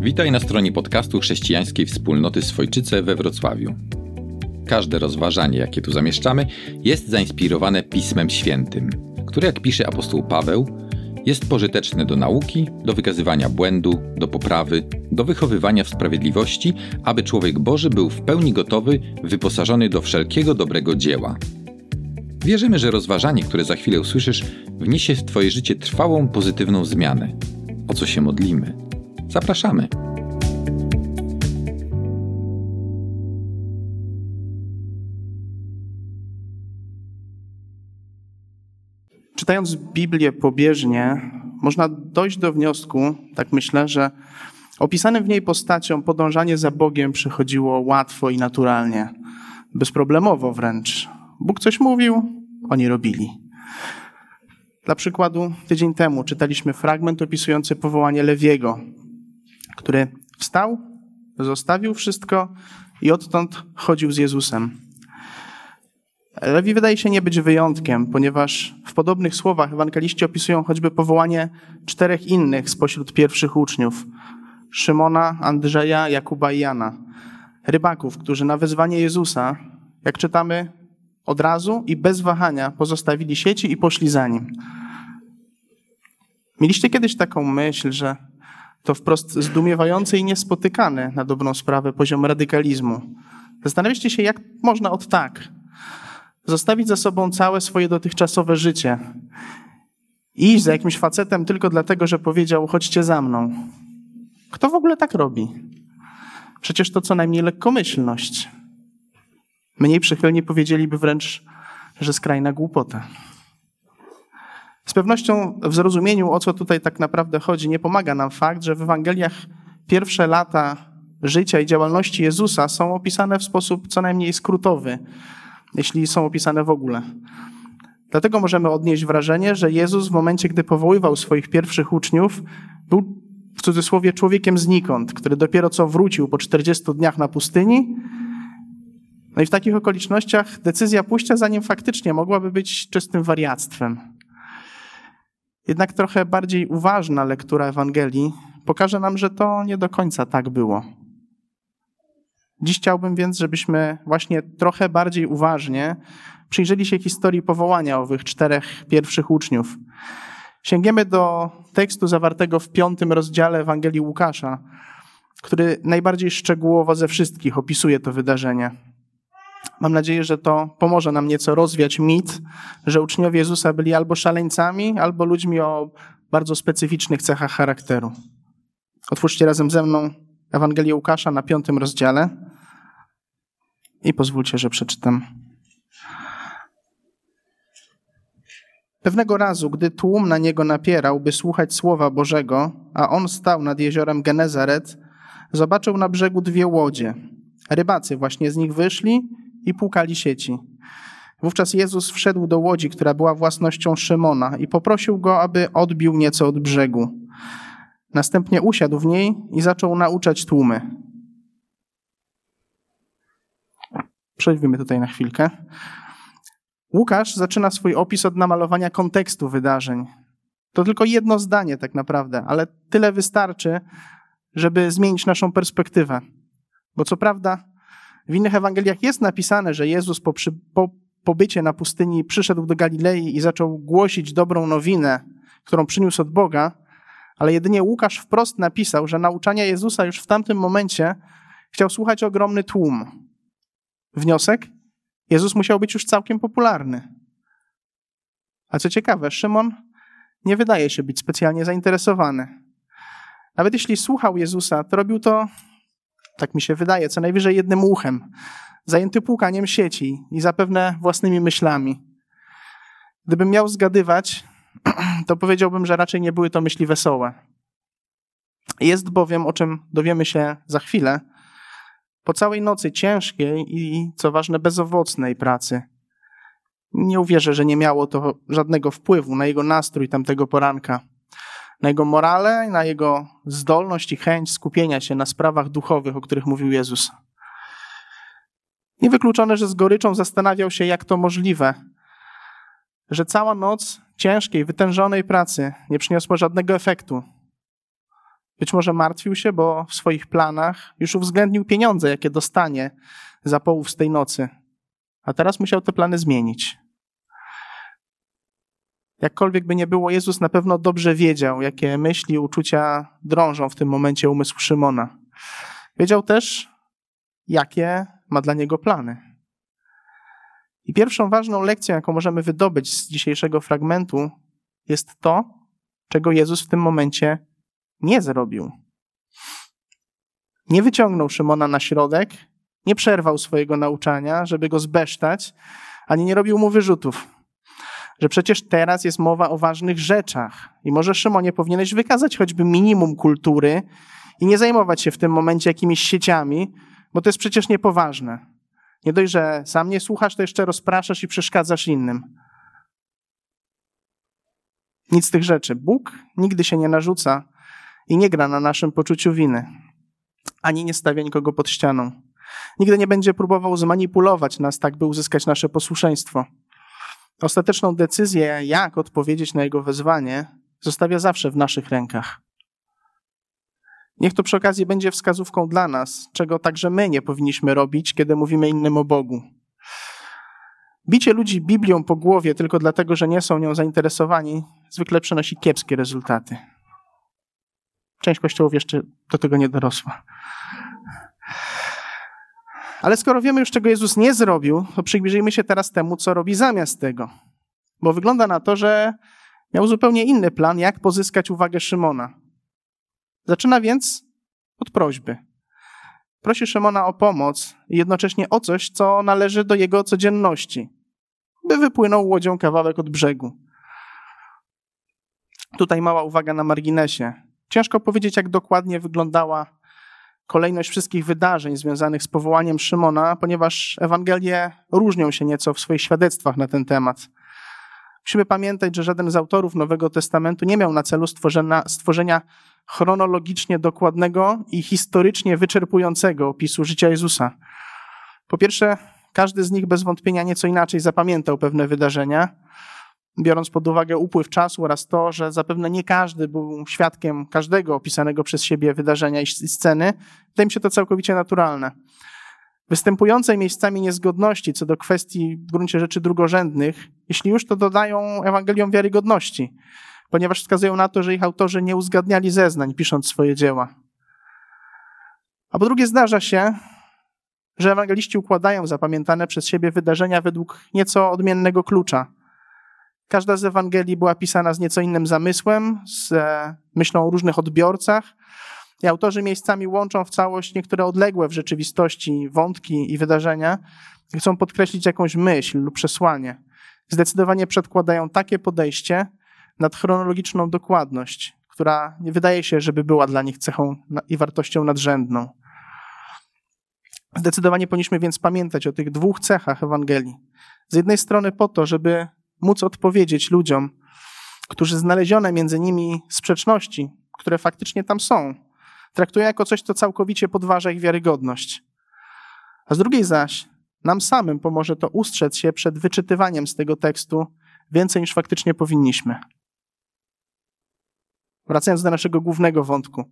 Witaj na stronie podcastu chrześcijańskiej wspólnoty Swojczyce we Wrocławiu. Każde rozważanie, jakie tu zamieszczamy, jest zainspirowane Pismem Świętym, które, jak pisze apostoł Paweł, jest pożyteczne do nauki, do wykazywania błędu, do poprawy, do wychowywania w sprawiedliwości, aby człowiek Boży był w pełni gotowy, wyposażony do wszelkiego dobrego dzieła. Wierzymy, że rozważanie, które za chwilę usłyszysz, wniesie w Twoje życie trwałą, pozytywną zmianę. O co się modlimy? Zapraszamy. Czytając Biblię pobieżnie, można dojść do wniosku, tak myślę, że opisanym w niej postaciom podążanie za Bogiem przychodziło łatwo i naturalnie, bezproblemowo wręcz. Bóg coś mówił, oni robili. Dla przykładu, tydzień temu czytaliśmy fragment opisujący powołanie Lewiego, który wstał, zostawił wszystko i odtąd chodził z Jezusem. Lewi wydaje się nie być wyjątkiem, ponieważ w podobnych słowach ewangeliści opisują choćby powołanie czterech innych spośród pierwszych uczniów: Szymona, Andrzeja, Jakuba i Jana. Rybaków, którzy na wezwanie Jezusa, jak czytamy, od razu i bez wahania pozostawili sieci i poszli za nim. Mieliście kiedyś taką myśl, że to wprost zdumiewający i niespotykany na dobrą sprawę poziom radykalizmu. Zastanawiacie się, jak można od tak zostawić za sobą całe swoje dotychczasowe życie i iść za jakimś facetem tylko dlatego, że powiedział: chodźcie za mną. Kto w ogóle tak robi? Przecież to co najmniej lekkomyślność. Mniej przychylnie powiedzieliby wręcz, że skrajna głupota. Z pewnością w zrozumieniu, o co tutaj tak naprawdę chodzi, nie pomaga nam fakt, że w Ewangeliach pierwsze lata życia i działalności Jezusa są opisane w sposób co najmniej skrótowy, jeśli są opisane w ogóle. Dlatego możemy odnieść wrażenie, że Jezus w momencie, gdy powoływał swoich pierwszych uczniów, był w cudzysłowie człowiekiem znikąd, który dopiero co wrócił po 40 dniach na pustyni. No i w takich okolicznościach decyzja pójścia za nim faktycznie mogłaby być czystym wariactwem. Jednak trochę bardziej uważna lektura Ewangelii pokaże nam, że to nie do końca tak było. Dziś chciałbym więc, żebyśmy właśnie trochę bardziej uważnie przyjrzeli się historii powołania owych czterech pierwszych uczniów. Sięgiemy do tekstu zawartego w piątym rozdziale Ewangelii Łukasza, który najbardziej szczegółowo ze wszystkich opisuje to wydarzenie. Mam nadzieję, że to pomoże nam nieco rozwiać mit, że uczniowie Jezusa byli albo szaleńcami, albo ludźmi o bardzo specyficznych cechach charakteru. Otwórzcie razem ze mną Ewangelię Łukasza na piątym rozdziale i pozwólcie, że przeczytam. Pewnego razu, gdy tłum na niego napierał, by słuchać słowa Bożego, a on stał nad jeziorem Genezaret, zobaczył na brzegu dwie łodzie. Rybacy właśnie z nich wyszli i płukali sieci. Wówczas Jezus wszedł do łodzi, która była własnością Szymona i poprosił go, aby odbił nieco od brzegu. Następnie usiadł w niej i zaczął nauczać tłumy. Przejdźmy tutaj na chwilkę. Łukasz zaczyna swój opis od namalowania kontekstu wydarzeń. To tylko jedno zdanie, tak naprawdę, ale tyle wystarczy, żeby zmienić naszą perspektywę. Bo co prawda, w innych Ewangeliach jest napisane, że Jezus po, przy, po pobycie na pustyni przyszedł do Galilei i zaczął głosić dobrą nowinę, którą przyniósł od Boga, ale jedynie Łukasz wprost napisał, że nauczania Jezusa już w tamtym momencie chciał słuchać ogromny tłum. Wniosek? Jezus musiał być już całkiem popularny. A co ciekawe, Szymon nie wydaje się być specjalnie zainteresowany. Nawet jeśli słuchał Jezusa, to robił to tak mi się wydaje, co najwyżej jednym uchem, zajęty płukaniem sieci i zapewne własnymi myślami. Gdybym miał zgadywać, to powiedziałbym, że raczej nie były to myśli wesołe. Jest bowiem, o czym dowiemy się za chwilę, po całej nocy ciężkiej i, co ważne, bezowocnej pracy. Nie uwierzę, że nie miało to żadnego wpływu na jego nastrój tamtego poranka na jego morale, na jego zdolność i chęć skupienia się na sprawach duchowych, o których mówił Jezus. Niewykluczone, że z goryczą zastanawiał się, jak to możliwe, że cała noc ciężkiej, wytężonej pracy nie przyniosła żadnego efektu. Być może martwił się, bo w swoich planach już uwzględnił pieniądze, jakie dostanie za połów z tej nocy. A teraz musiał te plany zmienić. Jakkolwiek by nie było, Jezus na pewno dobrze wiedział, jakie myśli, uczucia drążą w tym momencie umysł Szymona. Wiedział też, jakie ma dla niego plany. I pierwszą ważną lekcją, jaką możemy wydobyć z dzisiejszego fragmentu, jest to, czego Jezus w tym momencie nie zrobił. Nie wyciągnął Szymona na środek, nie przerwał swojego nauczania, żeby go zbesztać, ani nie robił mu wyrzutów. Że przecież teraz jest mowa o ważnych rzeczach i może Szymonie powinieneś wykazać choćby minimum kultury i nie zajmować się w tym momencie jakimiś sieciami, bo to jest przecież niepoważne. Nie dość, że sam nie słuchasz, to jeszcze rozpraszasz i przeszkadzasz innym. Nic z tych rzeczy. Bóg nigdy się nie narzuca i nie gra na naszym poczuciu winy, ani nie stawia nikogo pod ścianą. Nigdy nie będzie próbował zmanipulować nas tak, by uzyskać nasze posłuszeństwo. Ostateczną decyzję, jak odpowiedzieć na jego wezwanie, zostawia zawsze w naszych rękach. Niech to przy okazji będzie wskazówką dla nas, czego także my nie powinniśmy robić, kiedy mówimy innym o Bogu. Bicie ludzi Biblią po głowie tylko dlatego, że nie są nią zainteresowani, zwykle przynosi kiepskie rezultaty. Część kościołów jeszcze do tego nie dorosła. Ale skoro wiemy już, czego Jezus nie zrobił, to przyjrzyjmy się teraz temu, co robi zamiast tego. Bo wygląda na to, że miał zupełnie inny plan, jak pozyskać uwagę Szymona. Zaczyna więc od prośby. Prosi Szymona o pomoc i jednocześnie o coś, co należy do jego codzienności, by wypłynął łodzią kawałek od brzegu. Tutaj mała uwaga na marginesie. Ciężko powiedzieć, jak dokładnie wyglądała kolejność wszystkich wydarzeń związanych z powołaniem Szymona, ponieważ Ewangelie różnią się nieco w swoich świadectwach na ten temat. Musimy pamiętać, że żaden z autorów Nowego Testamentu nie miał na celu stworzenia, stworzenia chronologicznie dokładnego i historycznie wyczerpującego opisu życia Jezusa. Po pierwsze, każdy z nich bez wątpienia nieco inaczej zapamiętał pewne wydarzenia, biorąc pod uwagę upływ czasu oraz to, że zapewne nie każdy był świadkiem każdego opisanego przez siebie wydarzenia i sceny, wydaje mi się to całkowicie naturalne. Występujące miejscami niezgodności co do kwestii w gruncie rzeczy drugorzędnych, jeśli już to dodają Ewangeliom wiarygodności, ponieważ wskazują na to, że ich autorzy nie uzgadniali zeznań, pisząc swoje dzieła. A po drugie, zdarza się, że ewangeliści układają zapamiętane przez siebie wydarzenia według nieco odmiennego klucza. Każda z Ewangelii była pisana z nieco innym zamysłem, z e, myślą o różnych odbiorcach, i autorzy miejscami łączą w całość niektóre odległe w rzeczywistości wątki i wydarzenia chcą podkreślić jakąś myśl lub przesłanie. Zdecydowanie przedkładają takie podejście nad chronologiczną dokładność, która nie wydaje się, żeby była dla nich cechą i wartością nadrzędną. Zdecydowanie powinniśmy więc pamiętać o tych dwóch cechach Ewangelii. Z jednej strony po to, żeby móc odpowiedzieć ludziom, którzy znalezione między nimi sprzeczności, które faktycznie tam są, traktują jako coś, co całkowicie podważa ich wiarygodność. A z drugiej zaś, nam samym pomoże to ustrzec się przed wyczytywaniem z tego tekstu więcej niż faktycznie powinniśmy. Wracając do naszego głównego wątku.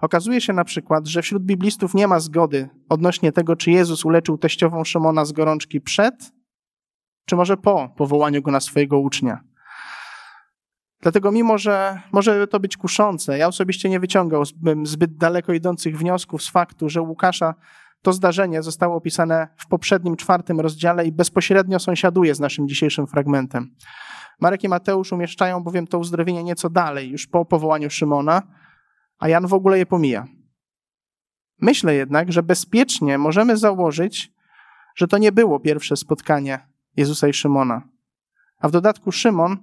Okazuje się na przykład, że wśród biblistów nie ma zgody odnośnie tego, czy Jezus uleczył teściową Szymona z gorączki przed, czy może po powołaniu go na swojego ucznia. Dlatego mimo, że może to być kuszące, ja osobiście nie wyciągałbym zbyt daleko idących wniosków z faktu, że Łukasza to zdarzenie zostało opisane w poprzednim czwartym rozdziale i bezpośrednio sąsiaduje z naszym dzisiejszym fragmentem. Marek i Mateusz umieszczają bowiem to uzdrowienie nieco dalej, już po powołaniu Szymona, a Jan w ogóle je pomija. Myślę jednak, że bezpiecznie możemy założyć, że to nie było pierwsze spotkanie Jezusa i Szymona. A w dodatku Szymon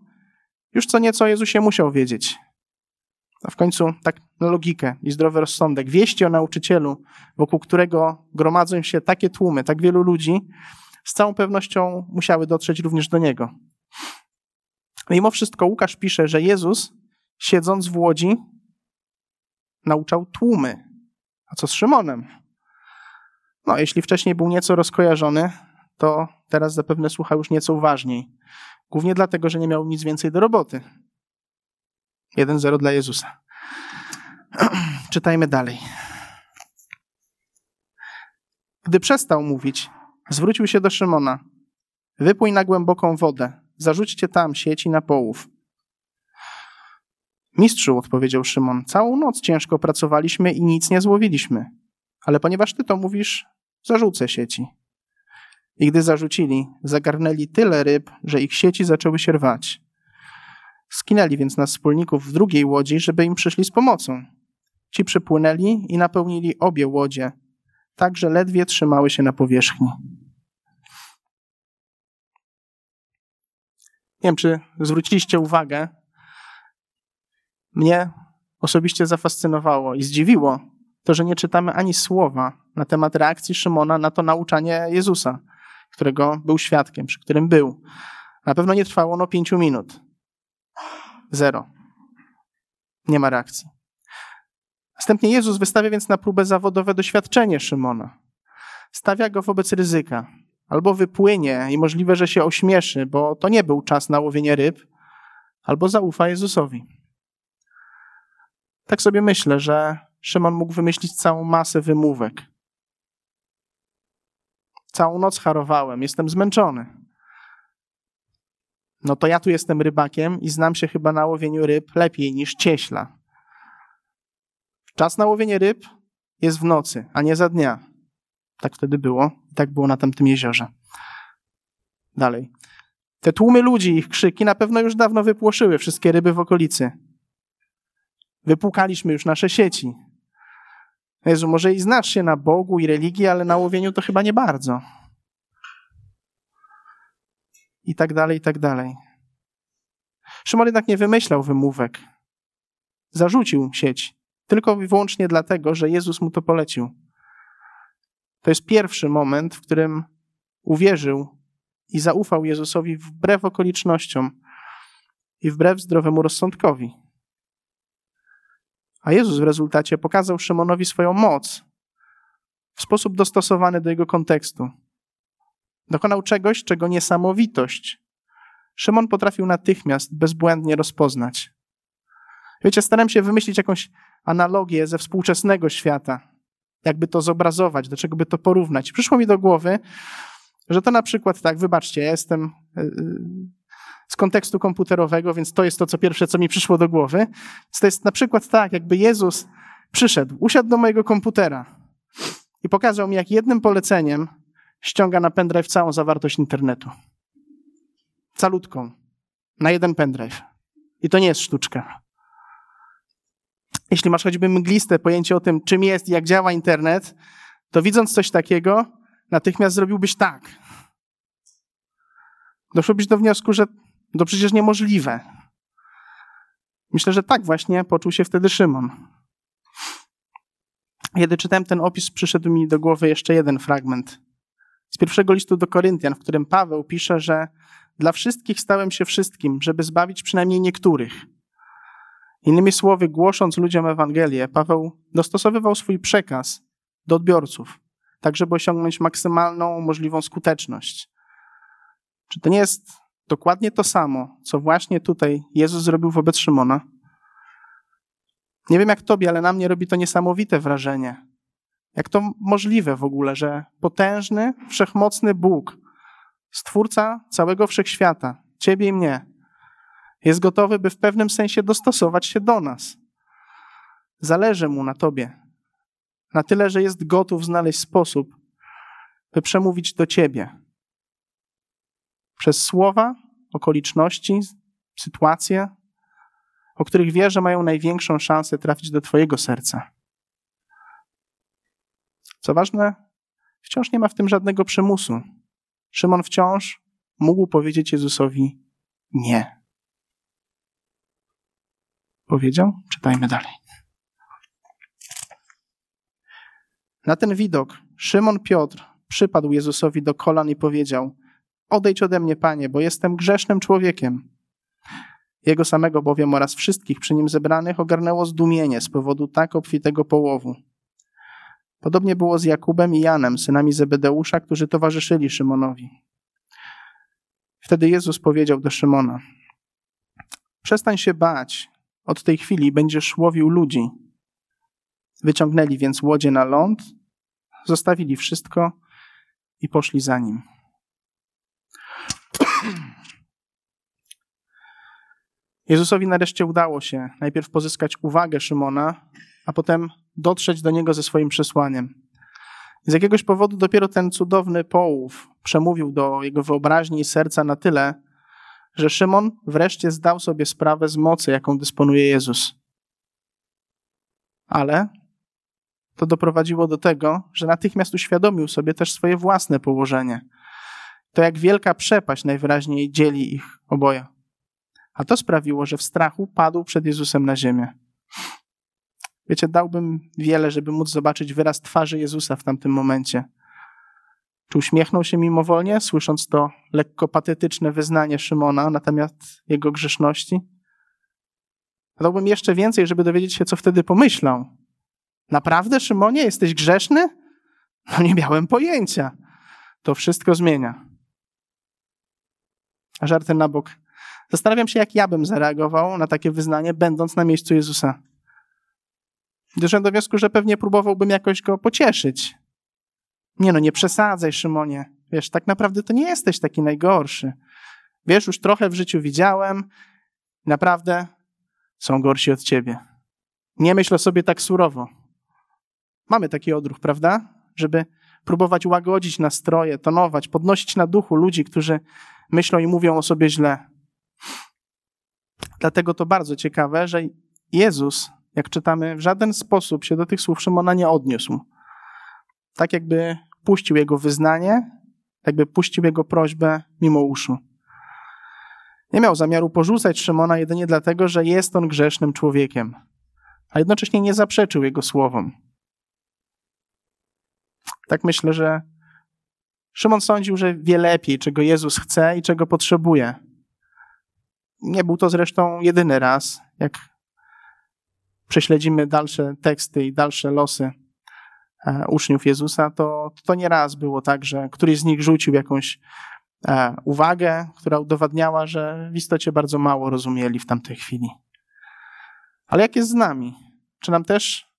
już co nieco o Jezusie musiał wiedzieć. A w końcu, tak na logikę i zdrowy rozsądek, wieści o nauczycielu, wokół którego gromadzą się takie tłumy, tak wielu ludzi, z całą pewnością musiały dotrzeć również do niego. Mimo wszystko Łukasz pisze, że Jezus, siedząc w łodzi, nauczał tłumy. A co z Szymonem? No, jeśli wcześniej był nieco rozkojarzony, to teraz zapewne słucha już nieco uważniej. Głównie dlatego, że nie miał nic więcej do roboty. 1-0 dla Jezusa. Czytajmy dalej. Gdy przestał mówić, zwrócił się do Szymona. Wypój na głęboką wodę, zarzućcie tam sieci na połów. Mistrzu, odpowiedział Szymon, całą noc ciężko pracowaliśmy i nic nie złowiliśmy. Ale ponieważ ty to mówisz, zarzucę sieci. I gdy zarzucili, zagarnęli tyle ryb, że ich sieci zaczęły się rwać. Skinęli więc na wspólników w drugiej łodzi, żeby im przyszli z pomocą. Ci przypłynęli i napełnili obie łodzie, tak że ledwie trzymały się na powierzchni. Nie wiem, czy zwróciliście uwagę. Mnie osobiście zafascynowało i zdziwiło to, że nie czytamy ani słowa na temat reakcji Szymona na to nauczanie Jezusa, którego był świadkiem, przy którym był. Na pewno nie trwało ono pięciu minut. Zero. Nie ma reakcji. Następnie Jezus wystawia więc na próbę zawodowe doświadczenie Szymona. Stawia go wobec ryzyka. Albo wypłynie i możliwe, że się ośmieszy, bo to nie był czas na łowienie ryb, albo zaufa Jezusowi. Tak sobie myślę, że Szymon mógł wymyślić całą masę wymówek. Całą noc harowałem, jestem zmęczony. No to ja tu jestem rybakiem i znam się chyba na łowieniu ryb lepiej niż cieśla. Czas na łowienie ryb jest w nocy, a nie za dnia. Tak wtedy było i tak było na tamtym jeziorze. Dalej. Te tłumy ludzi, ich krzyki na pewno już dawno wypłoszyły wszystkie ryby w okolicy. Wypłukaliśmy już nasze sieci. Jezu, może i znasz się na Bogu i religii, ale na łowieniu to chyba nie bardzo. I tak dalej, i tak dalej. Szymon jednak nie wymyślał wymówek. Zarzucił sieć. Tylko i wyłącznie dlatego, że Jezus mu to polecił. To jest pierwszy moment, w którym uwierzył i zaufał Jezusowi wbrew okolicznościom i wbrew zdrowemu rozsądkowi. A Jezus w rezultacie pokazał Szymonowi swoją moc w sposób dostosowany do jego kontekstu. Dokonał czegoś, czego niesamowitość Szymon potrafił natychmiast bezbłędnie rozpoznać. Wiecie, staram się wymyślić jakąś analogię ze współczesnego świata, jakby to zobrazować, do czego by to porównać. Przyszło mi do głowy, że to na przykład tak, wybaczcie, ja jestem e, e, z kontekstu komputerowego, więc to jest to, co pierwsze, co mi przyszło do głowy. To jest na przykład tak, jakby Jezus przyszedł, usiadł do mojego komputera i pokazał mi, jak jednym poleceniem ściąga na pendrive całą zawartość internetu. Calutką. Na jeden pendrive. I to nie jest sztuczka. Jeśli masz choćby mgliste pojęcie o tym, czym jest i jak działa internet, to widząc coś takiego, natychmiast zrobiłbyś tak. Doszłobyś do wniosku, że to przecież niemożliwe. Myślę, że tak właśnie poczuł się wtedy Szymon. Kiedy czytałem ten opis, przyszedł mi do głowy jeszcze jeden fragment z pierwszego listu do Koryntian, w którym Paweł pisze, że dla wszystkich stałem się wszystkim, żeby zbawić przynajmniej niektórych. Innymi słowy, głosząc ludziom Ewangelię, Paweł dostosowywał swój przekaz do odbiorców, tak żeby osiągnąć maksymalną możliwą skuteczność. Czy to nie jest dokładnie to samo, co właśnie tutaj Jezus zrobił wobec Szymona? Nie wiem jak tobie, ale na mnie robi to niesamowite wrażenie. Jak to możliwe w ogóle, że potężny, wszechmocny Bóg, stwórca całego wszechświata, ciebie i mnie, jest gotowy, by w pewnym sensie dostosować się do nas. Zależy mu na tobie. Na tyle, że jest gotów znaleźć sposób, by przemówić do ciebie. Przez słowa, okoliczności, sytuacje, o których wie, że mają największą szansę trafić do twojego serca. Co ważne, wciąż nie ma w tym żadnego przymusu. Szymon wciąż mógł powiedzieć Jezusowi nie. Powiedział? Czytajmy dalej. Na ten widok Szymon Piotr przypadł Jezusowi do kolan i powiedział: Odejdź ode mnie, panie, bo jestem grzesznym człowiekiem. Jego samego bowiem oraz wszystkich przy nim zebranych ogarnęło zdumienie z powodu tak obfitego połowu. Podobnie było z Jakubem i Janem, synami Zebedeusza, którzy towarzyszyli Szymonowi. Wtedy Jezus powiedział do Szymona: Przestań się bać, od tej chwili będziesz łowił ludzi. Wyciągnęli więc łodzie na ląd, zostawili wszystko i poszli za nim. Jezusowi nareszcie udało się najpierw pozyskać uwagę Szymona, a potem dotrzeć do niego ze swoim przesłaniem. Z jakiegoś powodu dopiero ten cudowny połów przemówił do jego wyobraźni i serca na tyle, że Szymon wreszcie zdał sobie sprawę z mocy, jaką dysponuje Jezus. Ale to doprowadziło do tego, że natychmiast uświadomił sobie też swoje własne położenie. To jak wielka przepaść najwyraźniej dzieli ich oboje. A to sprawiło, że w strachu padł przed Jezusem na ziemię. Wiecie, dałbym wiele, żeby móc zobaczyć wyraz twarzy Jezusa w tamtym momencie. Czy uśmiechnął się mimowolnie, słysząc to lekko patetyczne wyznanie Szymona na temat jego grzeszności? Dałbym jeszcze więcej, żeby dowiedzieć się, co wtedy pomyślał. Naprawdę, Szymonie, jesteś grzeszny? No nie miałem pojęcia. To wszystko zmienia. A żarty na bok. Zastanawiam się, jak ja bym zareagował na takie wyznanie, będąc na miejscu Jezusa. Doszedłem do wniosku, że pewnie próbowałbym jakoś go pocieszyć. Nie no, nie przesadzaj, Szymonie. Wiesz, tak naprawdę to nie jesteś taki najgorszy. Wiesz, już trochę w życiu widziałem. Naprawdę są gorsi od ciebie. Nie myśl o sobie tak surowo. Mamy taki odruch, prawda? Żeby próbować łagodzić nastroje, tonować, podnosić na duchu ludzi, którzy myślą i mówią o sobie źle. Dlatego to bardzo ciekawe, że Jezus, jak czytamy, w żaden sposób się do tych słów Szymona nie odniósł. Tak jakby puścił jego wyznanie, jakby puścił jego prośbę mimo uszu. Nie miał zamiaru porzucać Szymona jedynie dlatego, że jest on grzesznym człowiekiem, a jednocześnie nie zaprzeczył jego słowom. Tak myślę, że Szymon sądził, że wie lepiej, czego Jezus chce i czego potrzebuje. Nie był to zresztą jedyny raz, jak prześledzimy dalsze teksty i dalsze losy e, uczniów Jezusa, to, to nie raz było tak, że któryś z nich rzucił jakąś e, uwagę, która udowadniała, że w istocie bardzo mało rozumieli w tamtej chwili. Ale jak jest z nami? Czy nam też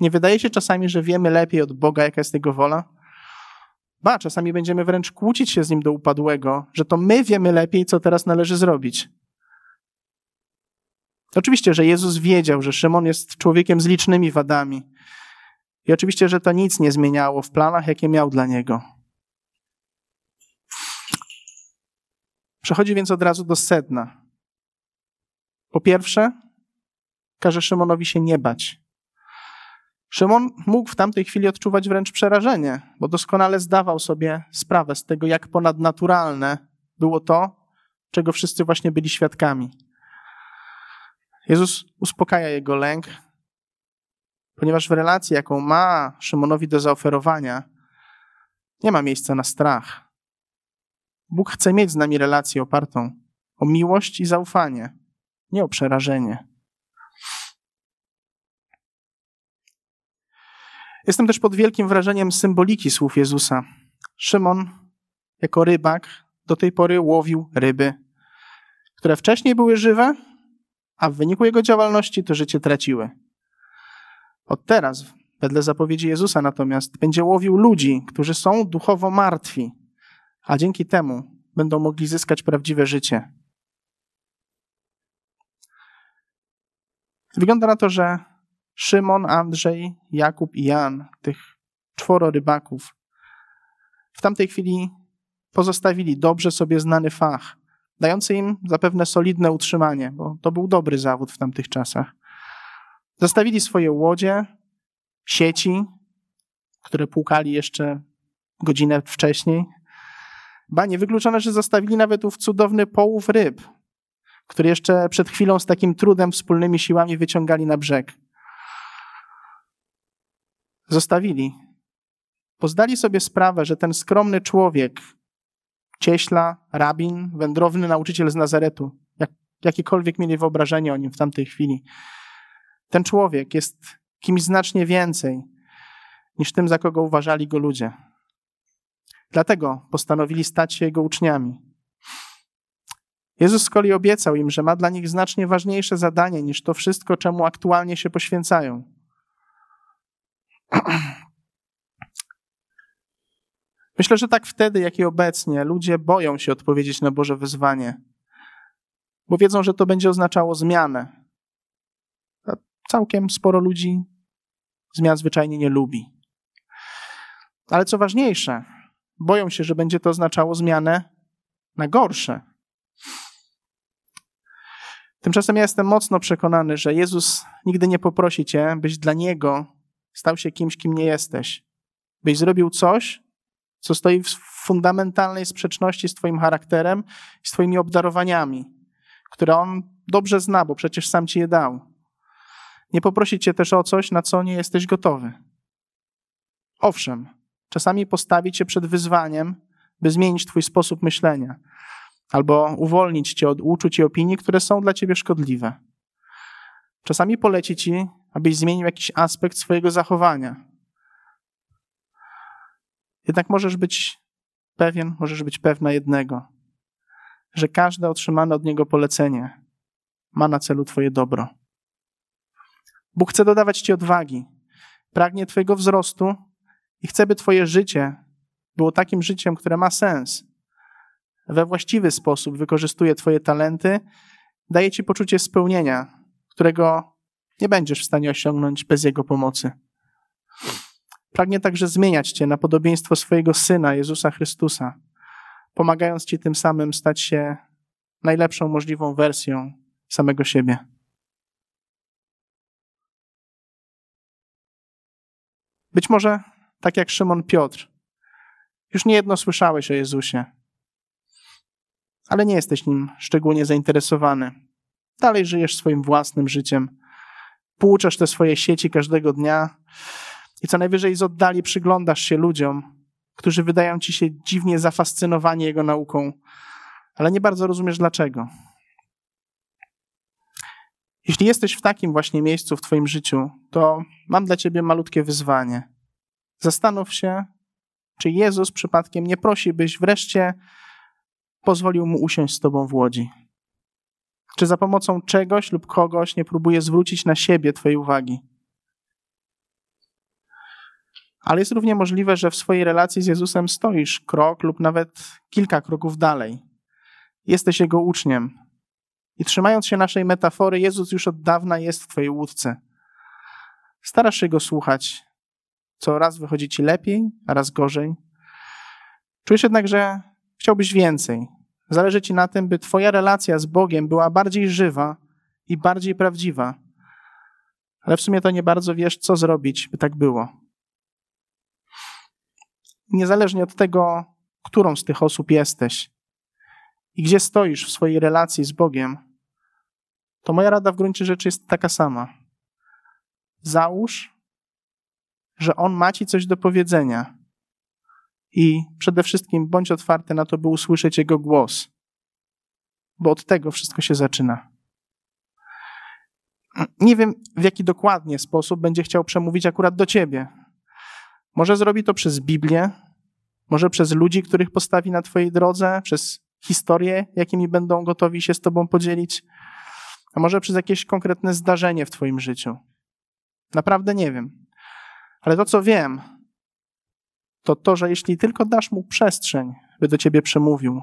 nie wydaje się czasami, że wiemy lepiej od Boga, jaka jest Jego wola? Ba, czasami będziemy wręcz kłócić się z Nim do upadłego, że to my wiemy lepiej, co teraz należy zrobić. Oczywiście, że Jezus wiedział, że Szymon jest człowiekiem z licznymi wadami. I oczywiście, że to nic nie zmieniało w planach, jakie miał dla niego. Przechodzi więc od razu do sedna. Po pierwsze, każe Szymonowi się nie bać. Szymon mógł w tamtej chwili odczuwać wręcz przerażenie, bo doskonale zdawał sobie sprawę z tego, jak ponadnaturalne było to, czego wszyscy właśnie byli świadkami. Jezus uspokaja jego lęk, ponieważ w relacji, jaką ma Szymonowi do zaoferowania, nie ma miejsca na strach. Bóg chce mieć z nami relację opartą o miłość i zaufanie, nie o przerażenie. Jestem też pod wielkim wrażeniem symboliki słów Jezusa. Szymon, jako rybak, do tej pory łowił ryby, które wcześniej były żywe, a w wyniku jego działalności to życie traciły. Od teraz, wedle zapowiedzi Jezusa natomiast, będzie łowił ludzi, którzy są duchowo martwi, a dzięki temu będą mogli zyskać prawdziwe życie. Wygląda na to, że Szymon, Andrzej, Jakub i Jan, tych czworo rybaków, w tamtej chwili pozostawili dobrze sobie znany fach, dający im zapewne solidne utrzymanie, bo to był dobry zawód w tamtych czasach. Zostawili swoje łodzie, sieci, które płukali jeszcze godzinę wcześniej. Ba, niewykluczone, że zostawili nawet ów cudowny połów ryb, który jeszcze przed chwilą z takim trudem wspólnymi siłami wyciągali na brzeg. Zostawili. Pozdali sobie sprawę, że ten skromny człowiek, cieśla, rabin, wędrowny nauczyciel z Nazaretu, jak, jakiekolwiek mieli wyobrażenie o nim w tamtej chwili. Ten człowiek jest kimś znacznie więcej niż tym, za kogo uważali go ludzie. Dlatego postanowili stać się jego uczniami. Jezus z kolei obiecał im, że ma dla nich znacznie ważniejsze zadanie niż to wszystko, czemu aktualnie się poświęcają. Myślę, że tak wtedy, jak i obecnie, ludzie boją się odpowiedzieć na Boże wyzwanie, bo wiedzą, że to będzie oznaczało zmianę. A całkiem sporo ludzi zmian zwyczajnie nie lubi. Ale co ważniejsze, boją się, że będzie to oznaczało zmianę na gorsze. Tymczasem ja jestem mocno przekonany, że Jezus nigdy nie poprosi cię, byś dla Niego stał się kimś, kim nie jesteś. Byś zrobił coś, co stoi w fundamentalnej sprzeczności z Twoim charakterem i z Twoimi obdarowaniami, które On dobrze zna, bo przecież sam Ci je dał. Nie poprosi Cię też o coś, na co nie jesteś gotowy. Owszem, czasami postawi Cię przed wyzwaniem, by zmienić Twój sposób myślenia, albo uwolnić Cię od uczuć i opinii, które są dla Ciebie szkodliwe. Czasami poleci Ci, abyś zmienił jakiś aspekt swojego zachowania, jednak możesz być pewien, możesz być pewna jednego, że każde otrzymane od Niego polecenie ma na celu Twoje dobro. Bóg chce dodawać Ci odwagi, pragnie Twojego wzrostu i chce, by Twoje życie było takim życiem, które ma sens. We właściwy sposób wykorzystuje Twoje talenty, daje Ci poczucie spełnienia, którego nie będziesz w stanie osiągnąć bez Jego pomocy. Pragnie także zmieniać Cię na podobieństwo swojego Syna, Jezusa Chrystusa, pomagając Ci tym samym stać się najlepszą możliwą wersją samego siebie. Być może, tak jak Szymon Piotr, już niejedno słyszałeś o Jezusie, ale nie jesteś nim szczególnie zainteresowany. Dalej żyjesz swoim własnym życiem, płuczesz te swoje sieci każdego dnia i co najwyżej z oddali przyglądasz się ludziom, którzy wydają ci się dziwnie zafascynowani jego nauką, ale nie bardzo rozumiesz dlaczego. Jeśli jesteś w takim właśnie miejscu w Twoim życiu, to mam dla Ciebie malutkie wyzwanie. Zastanów się, czy Jezus przypadkiem nie prosi, byś wreszcie pozwolił mu usiąść z Tobą w łodzi. Czy za pomocą czegoś lub kogoś nie próbuje zwrócić na siebie Twojej uwagi ale jest równie możliwe, że w swojej relacji z Jezusem stoisz krok lub nawet kilka kroków dalej. Jesteś Jego uczniem. I trzymając się naszej metafory, Jezus już od dawna jest w Twojej łódce. Starasz się Go słuchać. Co raz wychodzi Ci lepiej, a raz gorzej. Czujesz jednak, że chciałbyś więcej. Zależy Ci na tym, by Twoja relacja z Bogiem była bardziej żywa i bardziej prawdziwa. Ale w sumie to nie bardzo wiesz, co zrobić, by tak było niezależnie od tego, którą z tych osób jesteś i gdzie stoisz w swojej relacji z Bogiem, to moja rada w gruncie rzeczy jest taka sama. Załóż, że On ma ci coś do powiedzenia i przede wszystkim bądź otwarty na to, by usłyszeć Jego głos, bo od tego wszystko się zaczyna. Nie wiem, w jaki dokładnie sposób będzie chciał przemówić akurat do ciebie, może zrobi to przez Biblię, może przez ludzi, których postawi na Twojej drodze, przez historie, jakimi będą gotowi się z Tobą podzielić, a może przez jakieś konkretne zdarzenie w Twoim życiu. Naprawdę nie wiem. Ale to, co wiem, to to, że jeśli tylko dasz mu przestrzeń, by do Ciebie przemówił,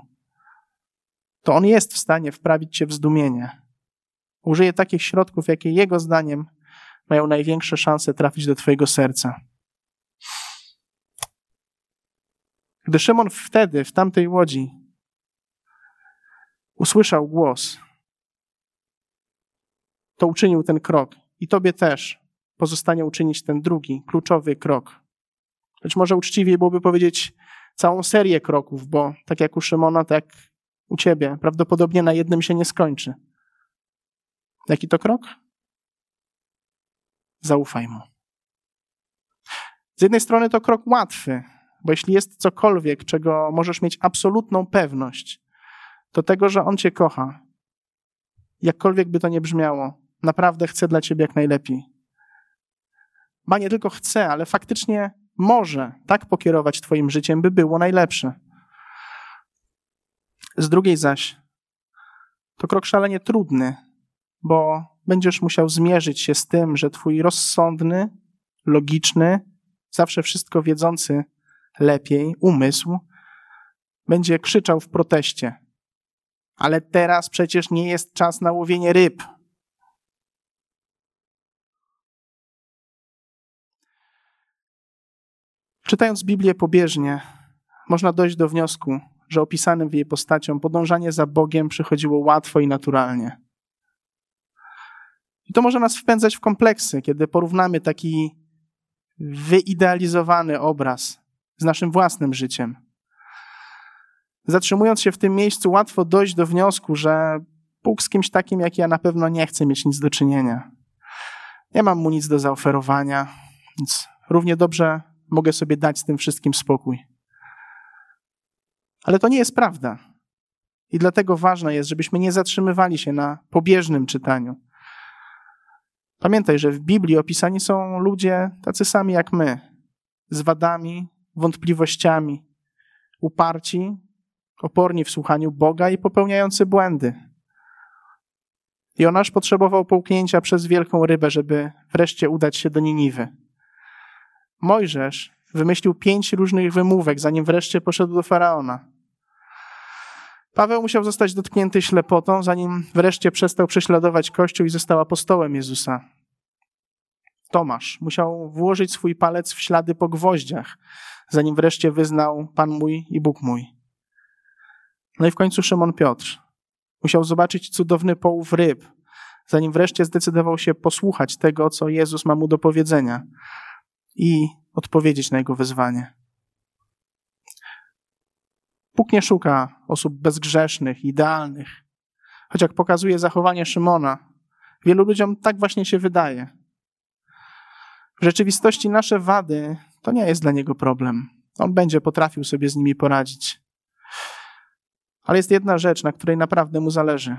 to on jest w stanie wprawić Cię w zdumienie. Użyje takich środków, jakie jego zdaniem mają największe szanse trafić do Twojego serca. Gdy Szymon wtedy, w tamtej łodzi, usłyszał głos, to uczynił ten krok. I tobie też pozostanie uczynić ten drugi, kluczowy krok. Być może uczciwiej byłoby powiedzieć całą serię kroków, bo tak jak u Szymona, tak u ciebie, prawdopodobnie na jednym się nie skończy. Jaki to krok? Zaufaj mu. Z jednej strony to krok łatwy, bo jeśli jest cokolwiek, czego możesz mieć absolutną pewność, to tego, że On Cię kocha. Jakkolwiek by to nie brzmiało, naprawdę chce dla Ciebie jak najlepiej. Ba nie tylko chce, ale faktycznie może tak pokierować Twoim życiem, by było najlepsze. Z drugiej zaś, to krok szalenie trudny, bo będziesz musiał zmierzyć się z tym, że Twój rozsądny, logiczny, zawsze wszystko wiedzący lepiej, umysł będzie krzyczał w proteście. Ale teraz przecież nie jest czas na łowienie ryb. Czytając Biblię pobieżnie, można dojść do wniosku, że opisanym w jej postacią podążanie za Bogiem przychodziło łatwo i naturalnie. I to może nas wpędzać w kompleksy, kiedy porównamy taki wyidealizowany obraz z naszym własnym życiem. Zatrzymując się w tym miejscu, łatwo dojść do wniosku, że Bóg z kimś takim jak ja na pewno nie chce mieć nic do czynienia. Nie mam mu nic do zaoferowania, więc równie dobrze mogę sobie dać z tym wszystkim spokój. Ale to nie jest prawda. I dlatego ważne jest, żebyśmy nie zatrzymywali się na pobieżnym czytaniu. Pamiętaj, że w Biblii opisani są ludzie tacy sami jak my, z wadami, wątpliwościami, uparci, oporni w słuchaniu Boga i popełniający błędy. Jonasz potrzebował połknięcia przez wielką rybę, żeby wreszcie udać się do Niniwy. Mojżesz wymyślił pięć różnych wymówek, zanim wreszcie poszedł do faraona. Paweł musiał zostać dotknięty ślepotą, zanim wreszcie przestał prześladować Kościół i został apostołem Jezusa. Tomasz musiał włożyć swój palec w ślady po gwoździach, zanim wreszcie wyznał Pan mój i Bóg mój. No i w końcu Szymon Piotr musiał zobaczyć cudowny połów ryb, zanim wreszcie zdecydował się posłuchać tego, co Jezus ma mu do powiedzenia i odpowiedzieć na jego wezwanie. Bóg nie szuka osób bezgrzesznych, idealnych. Choć jak pokazuje zachowanie Szymona, wielu ludziom tak właśnie się wydaje. W rzeczywistości nasze wady to nie jest dla niego problem. On będzie potrafił sobie z nimi poradzić. Ale jest jedna rzecz, na której naprawdę mu zależy.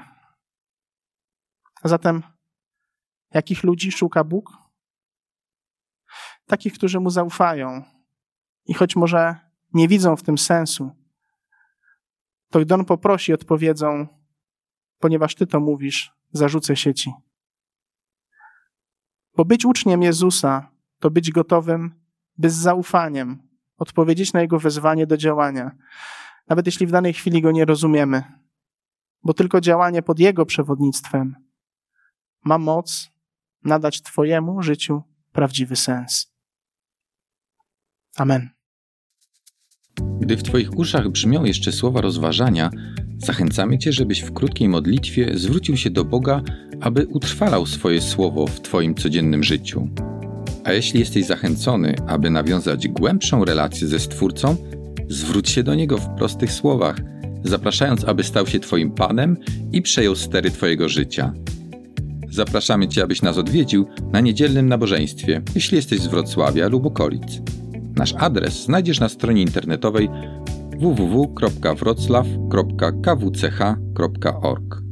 A zatem, jakich ludzi szuka Bóg? Takich, którzy mu zaufają i choć może nie widzą w tym sensu, to gdy on poprosi, odpowiedzą, ponieważ ty to mówisz, zarzucę sieci. Bo być uczniem Jezusa to być gotowym, by z zaufaniem odpowiedzieć na Jego wezwanie do działania, nawet jeśli w danej chwili go nie rozumiemy, bo tylko działanie pod Jego przewodnictwem ma moc nadać Twojemu życiu prawdziwy sens. Amen. Gdy w Twoich uszach brzmią jeszcze słowa rozważania, zachęcamy Cię, żebyś w krótkiej modlitwie zwrócił się do Boga, aby utrwalał swoje słowo w Twoim codziennym życiu. A jeśli jesteś zachęcony, aby nawiązać głębszą relację ze Stwórcą, zwróć się do Niego w prostych słowach, zapraszając, aby stał się Twoim Panem i przejął stery Twojego życia. Zapraszamy Cię, abyś nas odwiedził na niedzielnym nabożeństwie, jeśli jesteś z Wrocławia lub okolic. Nasz adres znajdziesz na stronie internetowej www.wroclaw.kwch.org.